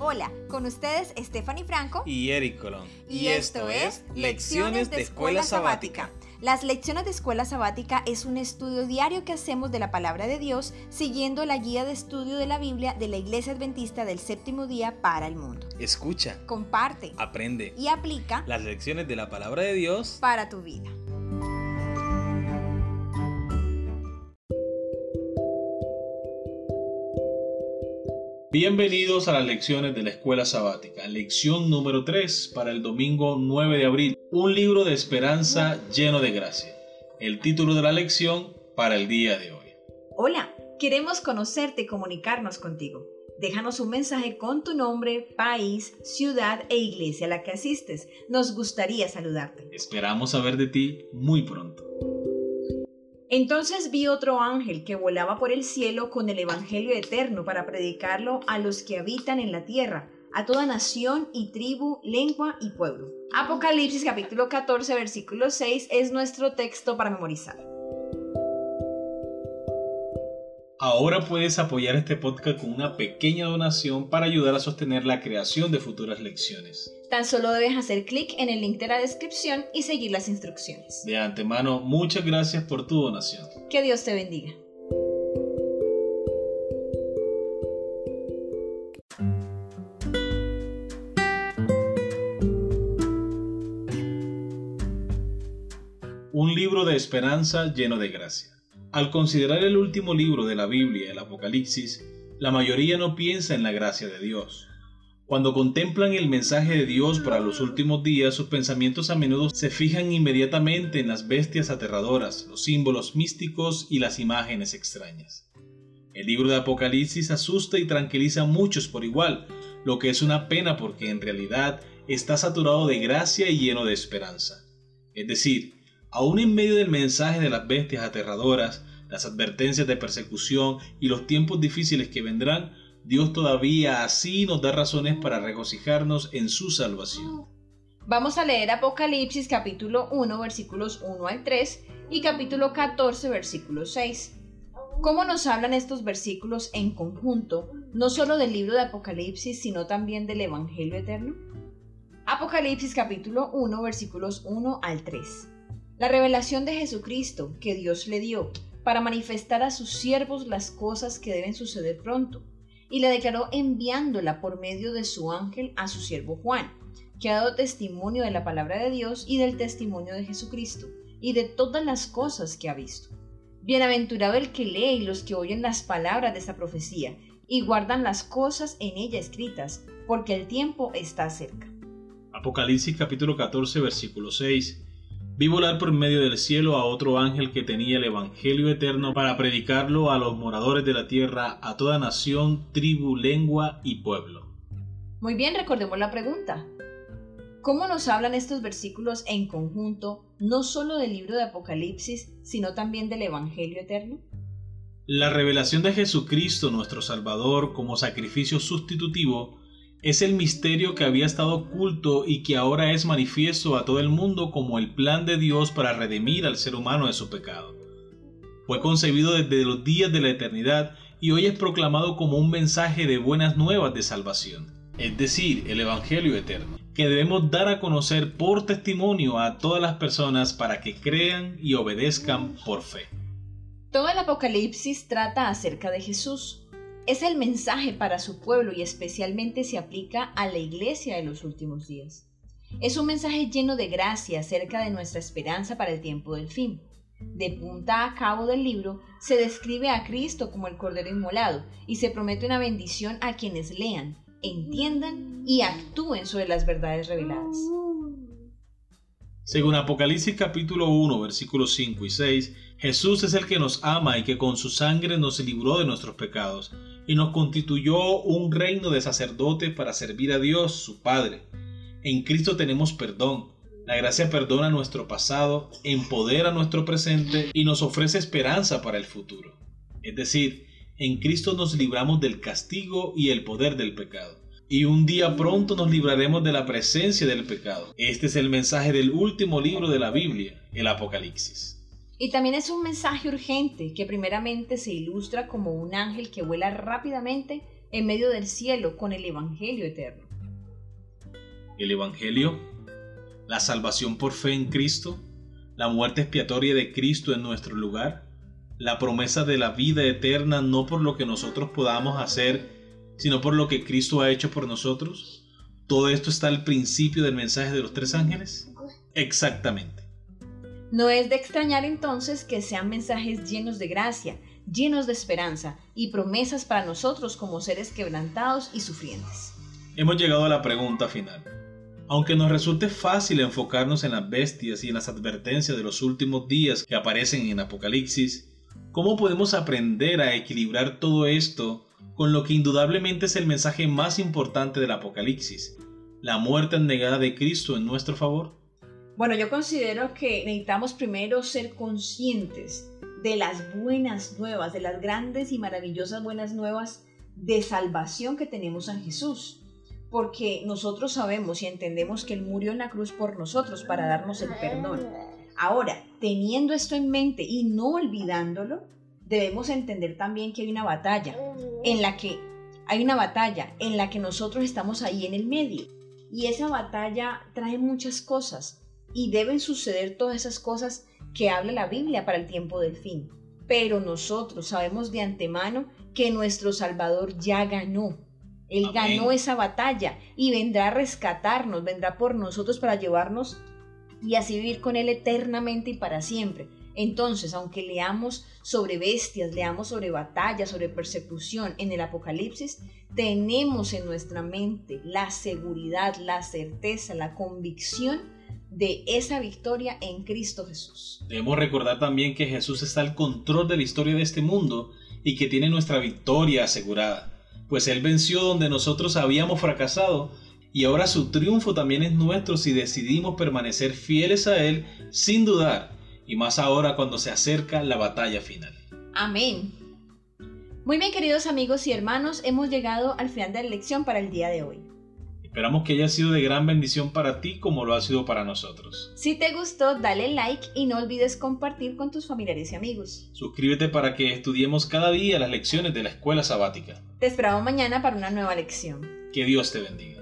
Hola, con ustedes Stephanie Franco y Eric Colón. Y, esto, es Lecciones de Escuela Sabática. Las lecciones de Escuela Sabática es un estudio diario que hacemos de la palabra de Dios siguiendo la guía de estudio de la Biblia de la Iglesia Adventista del Séptimo Día para el Mundo. Escucha, Comparte aprende y aplica las lecciones de la palabra de Dios para tu vida. Bienvenidos a las lecciones de la escuela sabática, lección número 3 para el domingo 9 de abril, un libro de esperanza lleno de gracia. El título de la lección para el día de hoy. Hola, queremos conocerte y comunicarnos contigo. Déjanos un mensaje con tu nombre, país, ciudad e iglesia a la que asistes. Nos gustaría saludarte. Esperamos saber de ti muy pronto. Entonces vi otro ángel que volaba por el cielo con el Evangelio eterno para predicarlo a los que habitan en la tierra, a toda nación y tribu, lengua y pueblo. Apocalipsis capítulo 14 versículo 6 es nuestro texto para memorizar. Ahora puedes apoyar este podcast con una pequeña donación para ayudar a sostener la creación de futuras lecciones. Tan solo debes hacer clic en el link de la descripción y seguir las instrucciones. De antemano, muchas gracias por tu donación. Que Dios te bendiga. Un libro de esperanza lleno de gracia. Al considerar el último libro de la Biblia, el Apocalipsis, la mayoría no piensa en la gracia de Dios. Cuando contemplan el mensaje de Dios para los últimos días, sus pensamientos a menudo se fijan inmediatamente en las bestias aterradoras, los símbolos místicos y las imágenes extrañas. El libro de Apocalipsis asusta y tranquiliza a muchos por igual, lo que es una pena porque en realidad está saturado de gracia y lleno de esperanza. Es decir, aún en medio del mensaje de las bestias aterradoras, las advertencias de persecución y los tiempos difíciles que vendrán, Dios todavía así nos da razones para regocijarnos en su salvación. Vamos a leer Apocalipsis capítulo 1 versículos 1 al 3 y capítulo 14 versículo 6. ¿Cómo nos hablan estos versículos en conjunto, no solo del libro de Apocalipsis, sino también del Evangelio eterno? Apocalipsis capítulo 1 versículos 1 al 3. La revelación de Jesucristo que Dios le dio para manifestar a sus siervos las cosas que deben suceder pronto y la declaró enviándola por medio de su ángel a su siervo Juan, que ha dado testimonio de la palabra de Dios y del testimonio de Jesucristo, y de todas las cosas que ha visto. Bienaventurado el que lee y los que oyen las palabras de esta profecía, y guardan las cosas en ella escritas, porque el tiempo está cerca. Apocalipsis capítulo 14 versículo 6 Vi volar por medio del cielo a otro ángel que tenía el Evangelio eterno para predicarlo a los moradores de la tierra, a toda nación, tribu, lengua y pueblo. Muy bien, recordemos la pregunta. ¿Cómo nos hablan estos versículos en conjunto, no solo del libro de Apocalipsis, sino también del Evangelio eterno? La revelación de Jesucristo, nuestro Salvador, como sacrificio sustitutivo, es el misterio que había estado oculto y que ahora es manifiesto a todo el mundo como el plan de Dios para redimir al ser humano de su pecado. Fue concebido desde los días de la eternidad y hoy es proclamado como un mensaje de buenas nuevas de salvación, es decir, el Evangelio eterno, que debemos dar a conocer por testimonio a todas las personas para que crean y obedezcan por fe. Todo el Apocalipsis trata acerca de Jesús, es el mensaje para su pueblo y especialmente se aplica a la iglesia de los últimos días. Es un mensaje lleno de gracia acerca de nuestra esperanza para el tiempo del fin. De punta a cabo del libro se describe a Cristo como el Cordero Inmolado y se promete una bendición a quienes lean, entiendan y actúen sobre las verdades reveladas. Según Apocalipsis capítulo 1 versículos 5 y 6, Jesús es el que nos ama y que con su sangre nos libró de nuestros pecados y nos constituyó un reino de sacerdotes para servir a Dios, su Padre. En Cristo tenemos perdón. La gracia perdona nuestro pasado, empodera nuestro presente y nos ofrece esperanza para el futuro. Es decir, en Cristo nos libramos del castigo y el poder del pecado. Y un día pronto nos libraremos de la presencia del pecado. Este es el mensaje del último libro de la Biblia, el Apocalipsis. Y también es un mensaje urgente que primeramente se ilustra como un ángel que vuela rápidamente en medio del cielo con el Evangelio eterno. El Evangelio, la salvación por fe en Cristo, la muerte expiatoria de Cristo en nuestro lugar, la promesa de la vida eterna no por lo que nosotros podamos hacer, sino por lo que Cristo ha hecho por nosotros. ¿Todo esto está al principio del mensaje de los tres ángeles? Exactamente. No es de extrañar entonces que sean mensajes llenos de gracia, llenos de esperanza y promesas para nosotros como seres quebrantados y sufrientes. Hemos llegado a la pregunta final. Aunque nos resulte fácil enfocarnos en las bestias y en las advertencias de los últimos días que aparecen en Apocalipsis, ¿cómo podemos aprender a equilibrar todo esto con lo que indudablemente es el mensaje más importante del Apocalipsis, la muerte negada de Cristo en nuestro favor? Bueno, yo considero que necesitamos primero ser conscientes de las buenas nuevas, de las grandes y maravillosas buenas nuevas de salvación que tenemos en Jesús. Porque nosotros sabemos y entendemos que Él murió en la cruz por nosotros para darnos el perdón. Ahora, teniendo esto en mente y no olvidándolo, debemos entender también que hay una batalla en la que hay una batalla en la que nosotros estamos ahí en el medio. Y esa batalla trae muchas cosas y deben suceder todas esas cosas que habla la Biblia para el tiempo del fin. Pero nosotros sabemos de antemano que nuestro Salvador ya ganó. Él ganó esa batalla y vendrá a rescatarnos, vendrá por nosotros para llevarnos y así vivir con Él eternamente y para siempre. Entonces, aunque leamos sobre bestias, leamos sobre batallas, sobre persecución en el Apocalipsis, tenemos en nuestra mente la seguridad, la certeza, la convicción de esa victoria en Cristo Jesús. Debemos recordar también que Jesús está al control de la historia de este mundo y que tiene nuestra victoria asegurada, pues Él venció donde nosotros habíamos fracasado y ahora su triunfo también es nuestro si decidimos permanecer fieles a Él sin dudar, y más ahora cuando se acerca la batalla final. Amén. Muy bien queridos amigos y hermanos, hemos llegado al final de la lección para el día de hoy. Esperamos que haya sido de gran bendición para ti como lo ha sido para nosotros. Si te gustó, dale like y no olvides compartir con tus familiares y amigos. Suscríbete para que estudiemos cada día las lecciones de la escuela sabática. Te esperamos mañana para una nueva lección. Que Dios te bendiga.